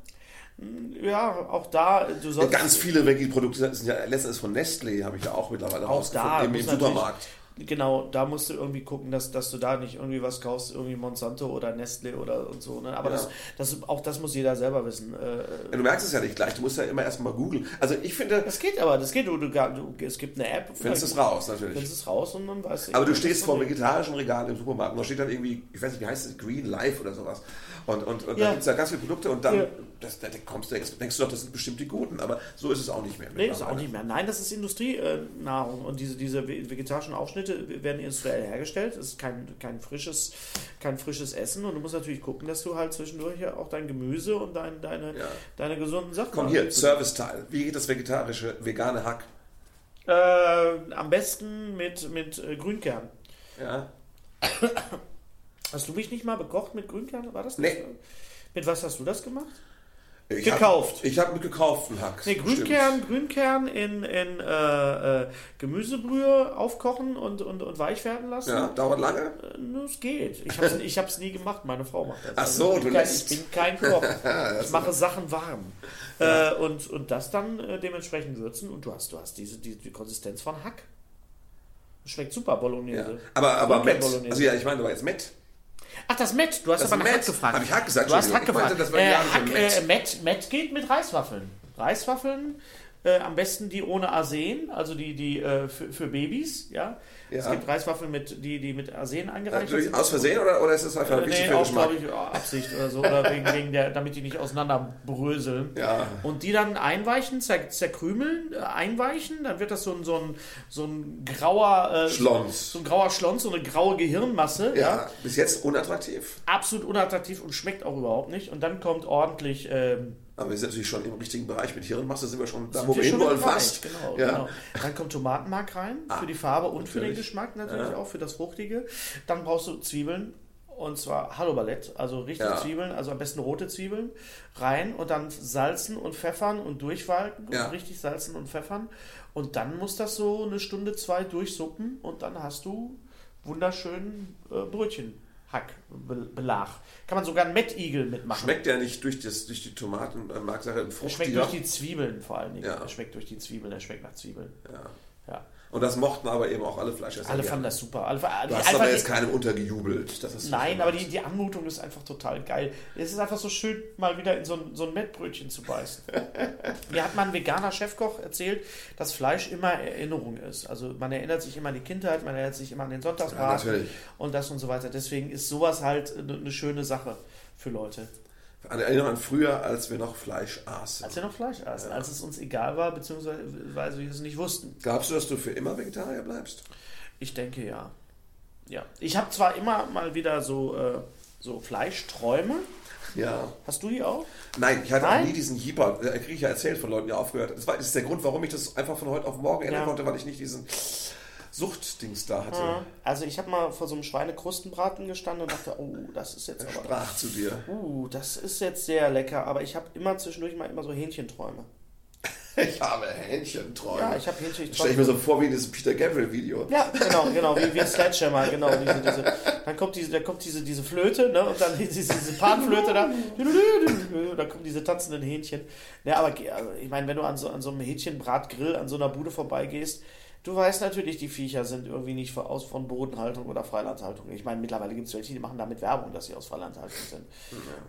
Ja, auch da, du Ja, sollst. ganz viele Veggie-Produkte sind ja letztens von Nestlé, habe ich ja auch mittlerweile auch da rausgefunden, im, muss im Supermarkt. Genau, da musst du irgendwie gucken, dass, dass du da nicht irgendwie was kaufst, irgendwie Monsanto oder Nestle oder und so. Ne? Aber Ja. das, das, auch das muss jeder selber wissen. Äh, Ja, Du merkst es ja nicht gleich, du musst ja immer erstmal googeln. Also ich finde, das geht aber, das geht. Du, du, du, es gibt eine App. findest es raus Findest natürlich. es raus und dann weißt du. Aber du stehst vor vegetarischen Regal im Supermarkt und da steht dann irgendwie, ich weiß nicht, wie heißt es, Green Life oder sowas. Und, und, und Ja. da gibt es ja ganz viele Produkte und dann das, da kommst du, denkst, du doch, das sind bestimmt die guten, aber so ist es auch nicht mehr. Nee, ist auch nicht mehr. Nein, das ist Industrienahrung und diese, diese ve- vegetarischen Aufschnitte werden industriell hergestellt. Das ist kein, kein, frisches, kein frisches Essen und du musst natürlich gucken, dass du halt zwischendurch auch dein Gemüse und dein, deine, Ja. deine gesunden Sachen Komm mal hier, Serviceteil. Wie geht das vegetarische, vegane Hack? Äh, am besten mit, mit äh, Grünkern. Ja. Hast du mich nicht mal bekocht mit Grünkern? War das Nee. Mit was hast du das gemacht? Ich Gekauft. Hab, ich habe mit gekauften Hack. Nee. Grünkern, Grünkern in, in äh, äh, Gemüsebrühe aufkochen und, und, und weich werden lassen. Ja, dauert lange? Äh, nur Es geht. Ich habe es ich hab's nie gemacht. Meine Frau macht das. Ach so, ich bin du kein, lässt- Ich bin kein Koch. (laughs) ich mache Sachen warm. Äh, und, und das dann äh, dementsprechend würzen und du hast, du hast diese, die, die Konsistenz von Hack. Schmeckt super, Ja. Bolognese. Aber, aber Grünkern Met, Bolognese. also ja, ich meine aber jetzt Met. Ach, das Met. Du hast Das aber nach Met. Gefragt. Hab ich Hack gesagt? Du hast Hack gefragt. meinte, äh, Hack, äh, Met, Met geht mit Reiswaffeln. Reiswaffeln Äh, am besten die ohne Arsen, also die, die äh, für, für Babys, ja. Ja. Es gibt Reiswaffeln, mit, die, die mit Arsen angereichert Natürlich sind. aus Versehen oder, oder ist es einfach Äh, wichtig nee, auch, glaube ich, Absicht oder so, oder wegen, wegen der, damit die nicht auseinanderbröseln. Ja. Und die dann einweichen, zer, zerkrümeln, äh, einweichen, dann wird das so ein, so ein, so ein grauer äh, Schlons. So ein grauer Schlons, so eine graue Gehirnmasse. Ja, bis jetzt unattraktiv. Absolut unattraktiv und schmeckt auch überhaupt nicht. Und dann kommt ordentlich. Ähm, Aber wir sind natürlich schon im richtigen Bereich. Mit Hirnmasse sind wir schon da, sind wo wir hinwollen fast. Genau, ja. genau. Dann kommt Tomatenmark rein Ah, für die Farbe und für den natürlich. Geschmack natürlich Ja. auch, für das Fruchtige. Dann brauchst du Zwiebeln. Und zwar Hallo Ballett, also richtig Ja. Zwiebeln, also am besten rote Zwiebeln rein und dann salzen und pfeffern und durchwalken Ja. und richtig salzen und pfeffern. Und dann muss das so eine Stunde, zwei durchsuppen und dann hast du wunderschönen äh, Brötchenhackbelag. Kann man sogar einen Mettigel mitmachen. Schmeckt der nicht durch, das, durch die Tomatenmarksache im Er Frucht? schmeckt durch die Zwiebeln vor allen Dingen. Ja. Er schmeckt durch die Zwiebeln, er schmeckt nach Zwiebeln. ja. Ja. Und das mochten aber eben auch alle Fleischesser. Alle fanden das super. Alle, Du hast aber jetzt keinem untergejubelt. Nein, aber die, die Anmutung ist einfach total geil. Es ist einfach so schön, mal wieder in so ein, so ein Mettbrötchen zu beißen. (laughs) Mir hat mal ein veganer Chefkoch erzählt, dass Fleisch immer Erinnerung ist. Also man erinnert sich immer an die Kindheit, man erinnert sich immer an den Ja, Sonntagsbraten natürlich. und das und so weiter. Deswegen ist sowas halt eine schöne Sache für Leute. An Erinnerung an früher, als wir noch Fleisch aßen. Als wir noch Fleisch aßen, als es uns egal war, beziehungsweise wir es nicht wussten. Glaubst du, dass du für immer Vegetarier bleibst? Ich denke ja. Ja. Ich habe zwar immer mal wieder so, äh, so Fleischträume. Ja. Hast du die auch? Nein, ich hatte Nein? auch nie diesen Jeeper, äh, kriege ich ja erzählt von Leuten, die aufgehört haben. Das, war, das ist der Grund, warum ich das einfach von heute auf morgen ändern Ja. konnte, weil ich nicht diesen Suchtdings da hatte. Also ich habe mal vor so einem Schweinekrustenbraten gestanden und dachte, oh, das ist jetzt Er aber... sprach zu dir. Uh, das ist jetzt sehr lecker, aber ich habe immer zwischendurch mal immer so Hähnchenträume. (laughs) Ich habe Hähnchenträume. Ja, ich habe Hähnchen. Stell ich mir so vor wie in diesem Peter Gabriel-Video. Ja, genau, genau, wie, wie (laughs) ein Sledgehammer, genau. Diese, diese, dann kommt diese, da kommt diese, diese Flöte, ne, und dann diese, diese Panflöte da, da kommen diese tanzenden Hähnchen. Ja, aber also, ich meine, wenn du an so, an so einem Hähnchenbratgrill an so einer Bude vorbeigehst, du weißt natürlich, die Viecher sind irgendwie nicht von- aus von Bodenhaltung oder Freilandhaltung. Ich meine, mittlerweile gibt es welche, die machen damit Werbung, dass sie aus Freilandhaltung sind.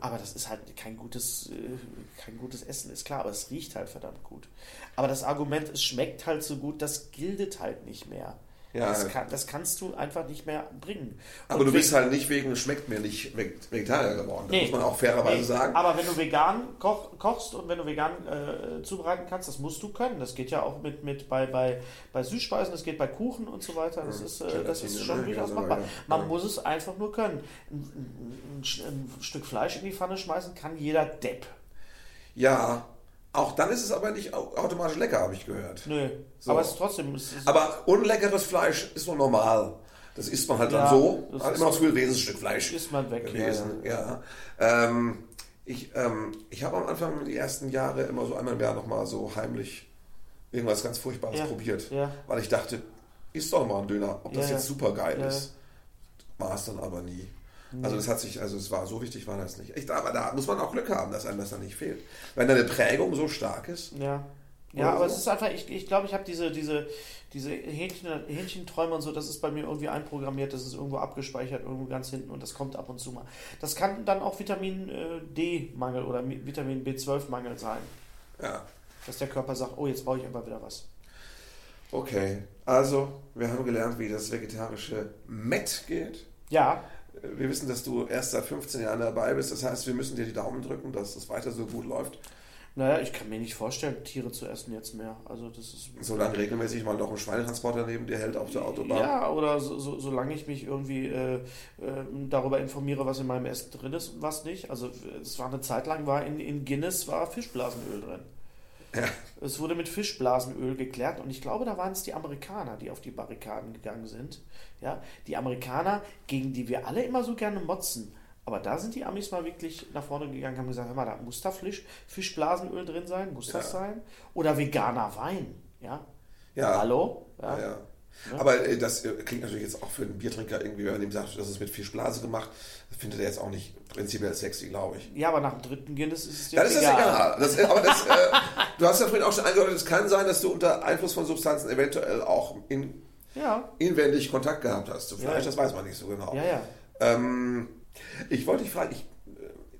Aber das ist halt kein gutes, äh, kein gutes Essen, ist klar, aber es riecht halt verdammt gut. Aber das Argument, es schmeckt halt so gut, das gildet halt nicht mehr. Ja. Das, kann, das kannst du einfach nicht mehr bringen. Aber Und du bist halt nicht wegen schmeckt mir nicht Veg- Vegetarier geworden. Das Nee. muss man auch fairerweise Nee, sagen. Aber wenn du vegan koch, kochst und wenn du vegan äh, zubereiten kannst, das musst du können. Das geht ja auch mit, mit bei, bei, bei Süßspeisen, das geht bei Kuchen und so weiter. Das ist, äh, das ist schon durchaus machbar. Man muss es einfach nur können. Ein, ein, ein Stück Fleisch in die Pfanne schmeißen kann jeder Depp. Ja, auch dann ist es aber nicht au- automatisch lecker, habe ich gehört. Nö. So. Aber es ist trotzdem. Es ist, Aber unleckeres Fleisch ist nur normal. Das isst man halt Ja, dann so. das Hat ist immer noch so- ein Wesensstück Fleisch isst man weg. gewesen. Ja. Ähm, ich ähm, ich habe am Anfang die ersten Jahre immer so einmal im Jahr nochmal so heimlich irgendwas ganz Furchtbares Ja, probiert. ja. Weil ich dachte, isst doch mal ein Döner, ob das Ja, jetzt ja. super geil Ja. ist. War es dann aber nie. Also das hat sich, also es war so wichtig, war das nicht. Echt, aber da muss man auch Glück haben, dass einem das dann nicht fehlt. Wenn deine Prägung so stark ist, Ja. Ja, aber so? es ist einfach, ich, ich glaube, ich habe diese, diese, diese Hähnchen, Hähnchenträume und so, das ist bei mir irgendwie einprogrammiert, das ist irgendwo abgespeichert, irgendwo ganz hinten und das kommt ab und zu mal. Das kann dann auch Vitamin äh, D-Mangel oder Mi- Vitamin B12-Mangel sein, ja. dass der Körper sagt, oh, jetzt brauche ich einfach wieder was. Okay, also wir haben gelernt, wie das vegetarische Met geht. Ja, Wir wissen, dass du erst seit 15 Jahren dabei bist. Das heißt, wir müssen dir die Daumen drücken, dass es weiter so gut läuft. naja, ich kann mir nicht vorstellen, Tiere zu essen jetzt mehr. Also das ist. Solange regelmäßig mal noch ein Schweinetransporter neben dir hält auf der Autobahn. Ja, oder so, so, solange ich mich irgendwie äh, äh, darüber informiere, was in meinem Essen drin ist und was nicht. Also es war eine Zeit lang, war in, in Guinness war Fischblasenöl drin. Ja. Es wurde mit Fischblasenöl geklärt und ich glaube, da waren es die Amerikaner, die auf die Barrikaden gegangen sind. Ja, die Amerikaner, gegen die wir alle immer so gerne motzen. Aber da sind die Amis mal wirklich nach vorne gegangen, haben gesagt, hör mal, da muss da Fisch, Fischblasenöl drin sein, muss das Ja. sein? Oder veganer Wein, ja? Ja. Hallo? Ja. ja. Aber äh, das äh, klingt natürlich jetzt auch für einen Biertrinker irgendwie, wenn man ihm sagt, das ist mit Fischblase gemacht, das findet er jetzt auch nicht prinzipiell sexy, glaube ich. Ja, aber nach dem dritten Guinness ist es dir ist das egal. Das, äh, aber das, äh, du hast ja vorhin auch schon angedeutet, es kann sein, dass du unter Einfluss von Substanzen eventuell auch in, Ja, inwendig Kontakt gehabt hast zu Fleisch. Ja. Das weiß man nicht so genau. ja, ja. Ähm, ich wollte dich fragen, ich,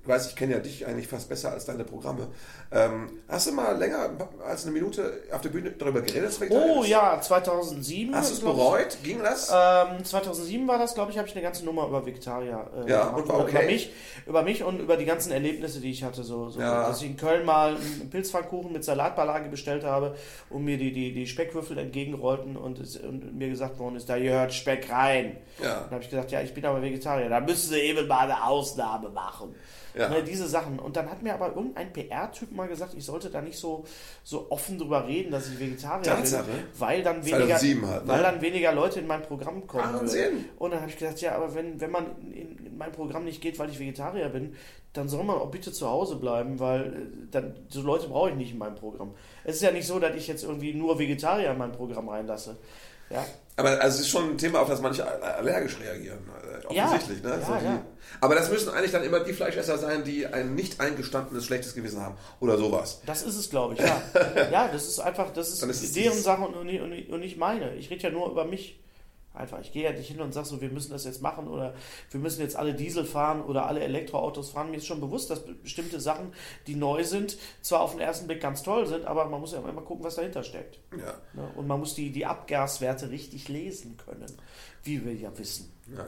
ich weiß, ich kenne ja dich eigentlich fast besser als deine Programme. Ähm, hast du mal länger als eine Minute auf der Bühne darüber geredet? Oh ja, 2007. Hast du es bereut? Ging das? Ähm, 2007 war das, glaube ich, habe ich eine ganze Nummer über Vegetarier äh, Ja, gemacht. und war okay? über mich, über mich und über die ganzen Erlebnisse, die ich hatte. So, so Ja. dass ich in Köln mal einen Pilzpfannkuchen mit Salatbeilage bestellt habe und mir die, die, die Speckwürfel entgegenrollten und, es, und mir gesagt worden ist, da gehört Speck rein. Ja. Dann habe ich gesagt, ja, ich bin aber Vegetarier, da müssen sie eben mal eine Ausnahme machen. Ja. Ne, diese Sachen. Und dann hat mir aber irgendein PR-Typ mal gesagt, ich sollte da nicht so, so offen drüber reden, dass ich Vegetarier Tatsache. bin, weil dann weniger, 2007 halt, ne? weil dann weniger Leute in mein Programm kommen. Würden. Und dann habe ich gesagt, ja, aber wenn, wenn man in, in mein Programm nicht geht, weil ich Vegetarier bin, dann soll man auch bitte zu Hause bleiben, weil äh, dann so Leute brauche ich nicht in meinem Programm. Es ist ja nicht so, dass ich jetzt irgendwie nur Vegetarier in mein Programm reinlasse. Ja, Aber also es ist schon ein Thema, auf das manche allergisch reagieren. äh, Ja. Offensichtlich, ne? Ja, So die, ja. Aber das müssen eigentlich dann immer die Fleischesser sein, die ein nicht eingestandenes schlechtes Gewissen haben. Oder sowas. Das ist es, glaube ich, ja. (laughs) ja, das ist einfach, das ist, ist deren Sache und und nicht meine. Ich rede ja nur über mich. Einfach, ich gehe ja nicht hin und sage so, wir müssen das jetzt machen oder wir müssen jetzt alle Diesel fahren oder alle Elektroautos fahren. Mir ist schon bewusst, dass bestimmte Sachen, die neu sind, zwar auf den ersten Blick ganz toll sind, aber man muss ja immer gucken, was dahinter steckt. Ja. Ne? Und man muss die, die Abgaswerte richtig lesen können, wie wir ja wissen. ja.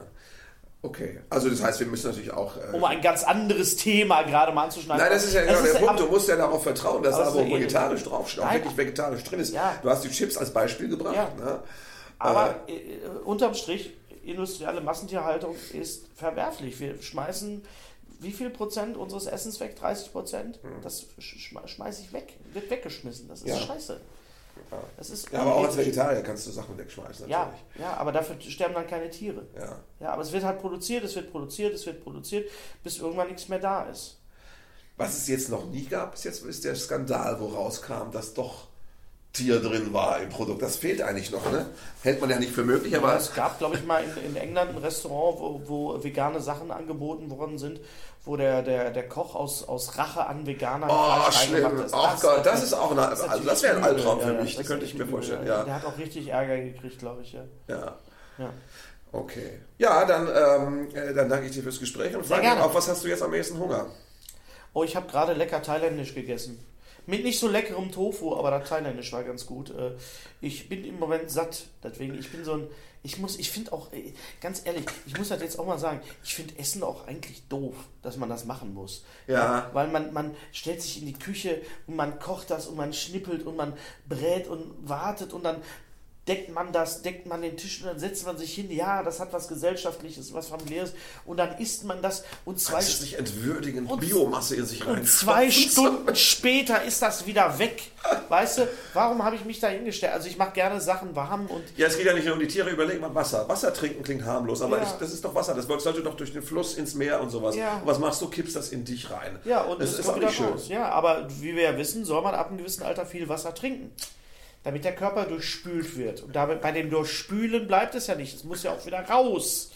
Okay. Also das heißt, wir müssen natürlich auch. Äh, Um ein ganz anderes Thema gerade mal anzuschneiden. Nein, das ist ja genau der Punkt. Du musst ja darauf vertrauen, dass da wo vegetarisch draufsteht, auch wirklich vegetarisch drin ist. Ja. Du hast die Chips als Beispiel gebracht. Ja. Ne? Aber äh, unterm Strich, industrielle Massentierhaltung ist verwerflich. Wir schmeißen wie viel Prozent unseres Essens weg? 30 Prozent? Das sch schmeiße ich weg. Wird weggeschmissen. Das ist Ja. scheiße. Das ist Ja, aber auch als. Vegetarier kannst du Sachen wegschmeißen. ja, Natürlich. ja, aber dafür sterben dann keine Tiere. Ja. Ja, aber es wird halt produziert, es wird produziert, es wird produziert, bis irgendwann nichts mehr da ist. Was es jetzt noch nie gab, bis jetzt ist der Skandal, wo rauskam, dass doch Tier drin war im Produkt. Das fehlt eigentlich noch, ne? Hält man ja nicht für möglich, aber Aber es gab, glaube ich, mal in, in England ein Restaurant, wo, wo vegane Sachen angeboten worden sind, wo der, der, der Koch aus, aus Rache an Veganern Oh, schlimm. ist. Ach Gott, das ist auch eine, also natürlich das wäre ein Albtraum für ja, mich, das das könnte ich mir vorstellen. Ja. Der hat auch richtig Ärger gekriegt, glaube ich. Ja. ja. Ja. Okay. Ja, dann, ähm, äh, dann danke ich dir fürs Gespräch und frage dich auch, was hast du jetzt am ehesten Hunger? Oh, ich habe gerade lecker thailändisch gegessen. Mit nicht so leckerem Tofu, aber das thailändisch war ganz gut. Äh, Ich bin im Moment satt, deswegen, ich bin so ein, ich muss, ich finde auch, äh, ganz ehrlich, ich muss das jetzt auch mal sagen, ich finde Essen auch eigentlich doof, dass man das machen muss. Ja. Weil man, man stellt sich in die Küche und man kocht das und man schnippelt und man brät und wartet und dann deckt man das, deckt man den Tisch und dann setzt man sich hin, ja, das hat was Gesellschaftliches, was familiäres und dann isst man das und zwei du, nicht entwürdigend Und- Biomasse in sich rein. und zwei Stunden später ist das wieder weg. Weißt du, warum habe ich mich da hingestellt? Also ich mache gerne Sachen warm und Ja, es geht ja nicht nur um die Tiere, überleg mal Wasser. Wasser trinken klingt harmlos, aber Ja. ich, das ist doch Wasser. Das sollte doch durch den Fluss ins Meer und sowas. Ja. Und was machst du? Kippst das in dich rein. ja, und das es ist auch nicht schön. raus. Ja, aber wie wir ja wissen, soll man ab einem gewissen Alter viel Wasser trinken. Damit der Körper durchspült wird. Und damit, bei dem Durchspülen bleibt es ja nicht. Es muss ja auch wieder raus.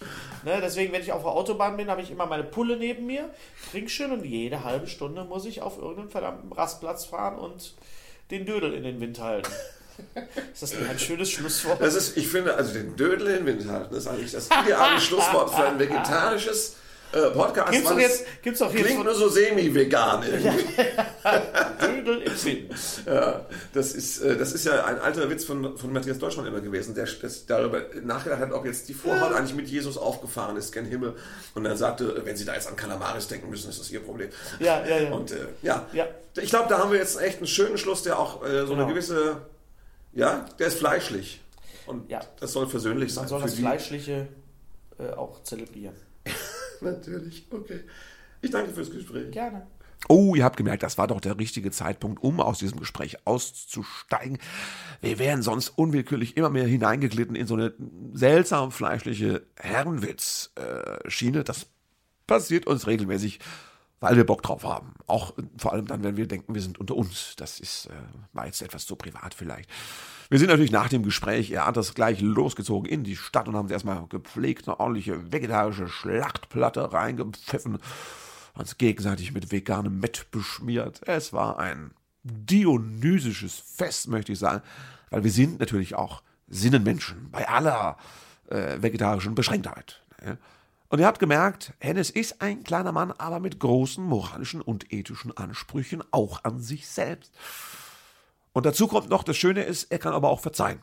Ne, deswegen, wenn ich auf der Autobahn bin, habe ich immer meine Pulle neben mir, trink schön und jede halbe Stunde muss ich auf irgendeinen verdammten Rastplatz fahren und den Dödel in den Wind halten. Ist das ein schönes Schlusswort? Das ist, ich finde, also den Dödel in den Wind halten, ist eigentlich das ideale Schlusswort für ein vegetarisches äh, Podcast. Gibt's doch jetzt, gibt's doch jetzt Klingt nur so semi-vegan irgendwie. (laughs) Dödel im Wind. Ja, das ist, äh, das ist ja ein alter Witz von, von Matthias Deutschmann immer gewesen, der das darüber nachgedacht hat, ob jetzt die Vorhaut eigentlich mit Jesus aufgefahren ist, gen Himmel. Und er sagte, wenn Sie da jetzt an Kalamaris denken müssen, ist das Ihr Problem. Ja, ja, ja. Und äh, ja. Ja. ich glaube, da haben wir jetzt echt einen schönen Schluss, der auch äh, so Genau. eine gewisse, ja, der ist fleischlich. Und Ja. das soll versöhnlich sein. Man soll das. Fleischliche äh, auch zelebrieren. Natürlich, okay. Ich danke fürs Gespräch. Gerne. Oh, ihr habt gemerkt, das war doch der richtige Zeitpunkt, um aus diesem Gespräch auszusteigen. Wir wären sonst unwillkürlich immer mehr hineingeglitten in so eine seltsam fleischliche Herrenwitz-Schiene. Das passiert uns regelmäßig, weil wir Bock drauf haben. Auch vor allem dann, wenn wir denken, wir sind unter uns. Das ist, äh, war jetzt etwas zu privat vielleicht. Wir sind natürlich nach dem Gespräch, er hat das gleich losgezogen in die Stadt und haben uns erstmal gepflegt eine ordentliche vegetarische Schlachtplatte reingepfiffen uns gegenseitig mit veganem Mett beschmiert. Es war ein dionysisches Fest, möchte ich sagen, weil wir sind natürlich auch Sinnenmenschen bei aller äh, vegetarischen Beschränktheit. Ne? Und ihr habt gemerkt, Hennes ist ein kleiner Mann, aber mit großen moralischen und ethischen Ansprüchen auch an sich selbst. Und dazu kommt noch, das Schöne ist, er kann aber auch verzeihen.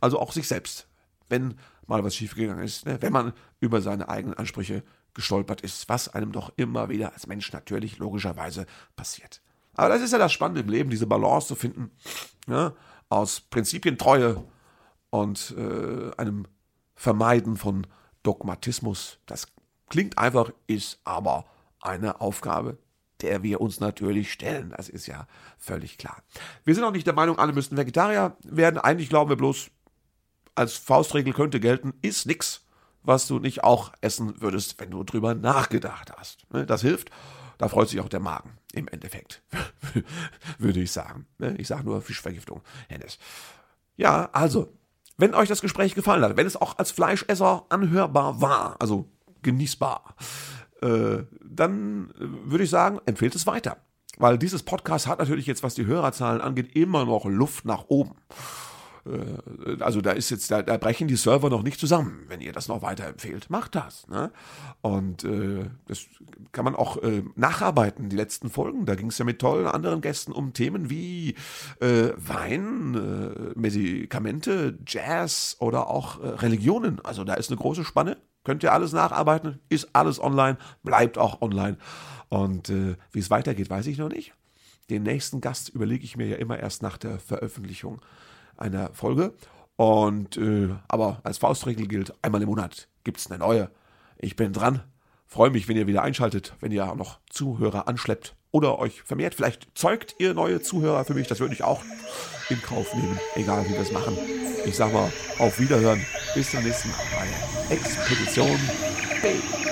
Also auch sich selbst. Wenn mal was schiefgegangen ist, ne? wenn man über seine eigenen Ansprüche gestolpert ist, was einem doch immer wieder als Mensch natürlich logischerweise passiert. Aber das ist ja das Spannende im Leben, diese Balance zu finden, ja, aus Prinzipientreue und äh, einem Vermeiden von Dogmatismus. Das klingt einfach, ist aber eine Aufgabe, der wir uns natürlich stellen. Das ist ja völlig klar. Wir sind auch nicht der Meinung, alle müssten Vegetarier werden. Eigentlich glauben wir bloß, als Faustregel könnte gelten, ist nix, was du nicht auch essen würdest, wenn du drüber nachgedacht hast. Ne, das hilft. Da freut sich auch der Magen im Endeffekt, (laughs) würde ich sagen. Ne, ich sage nur Fischvergiftung, Hennes. Ja, also, wenn euch das Gespräch gefallen hat, wenn es auch als Fleischesser anhörbar war, also genießbar, äh, dann würde ich sagen, empfehlt es weiter. Weil dieses Podcast hat natürlich jetzt, was die Hörerzahlen angeht, immer noch Luft nach oben. Äh, also da ist jetzt, da, da, brechen die Server noch nicht zusammen, wenn ihr das noch weiterempfehlt. Macht das. Ne? Und äh, das kann man auch äh, nacharbeiten, die letzten Folgen. Da ging es ja mit tollen anderen Gästen um Themen wie äh, Wein, äh, Medikamente, Jazz oder auch äh, Religionen. Also da ist eine große Spanne. Könnt ihr alles nacharbeiten, ist alles online, bleibt auch online. Und wie es weitergeht, weiß ich noch nicht. Den nächsten Gast überlege ich mir ja immer erst nach der Veröffentlichung einer Folge. Und äh, aber als Faustregel gilt, einmal im Monat gibt es eine neue. Ich bin dran. Freue mich, wenn ihr wieder einschaltet, wenn ihr auch noch Zuhörer anschleppt oder euch vermehrt. Vielleicht zeugt ihr neue Zuhörer für mich. Das würde ich auch in Kauf nehmen, egal wie wir es machen. Ich sag mal, auf Wiederhören. Bis zum nächsten Mal bei Expedition B.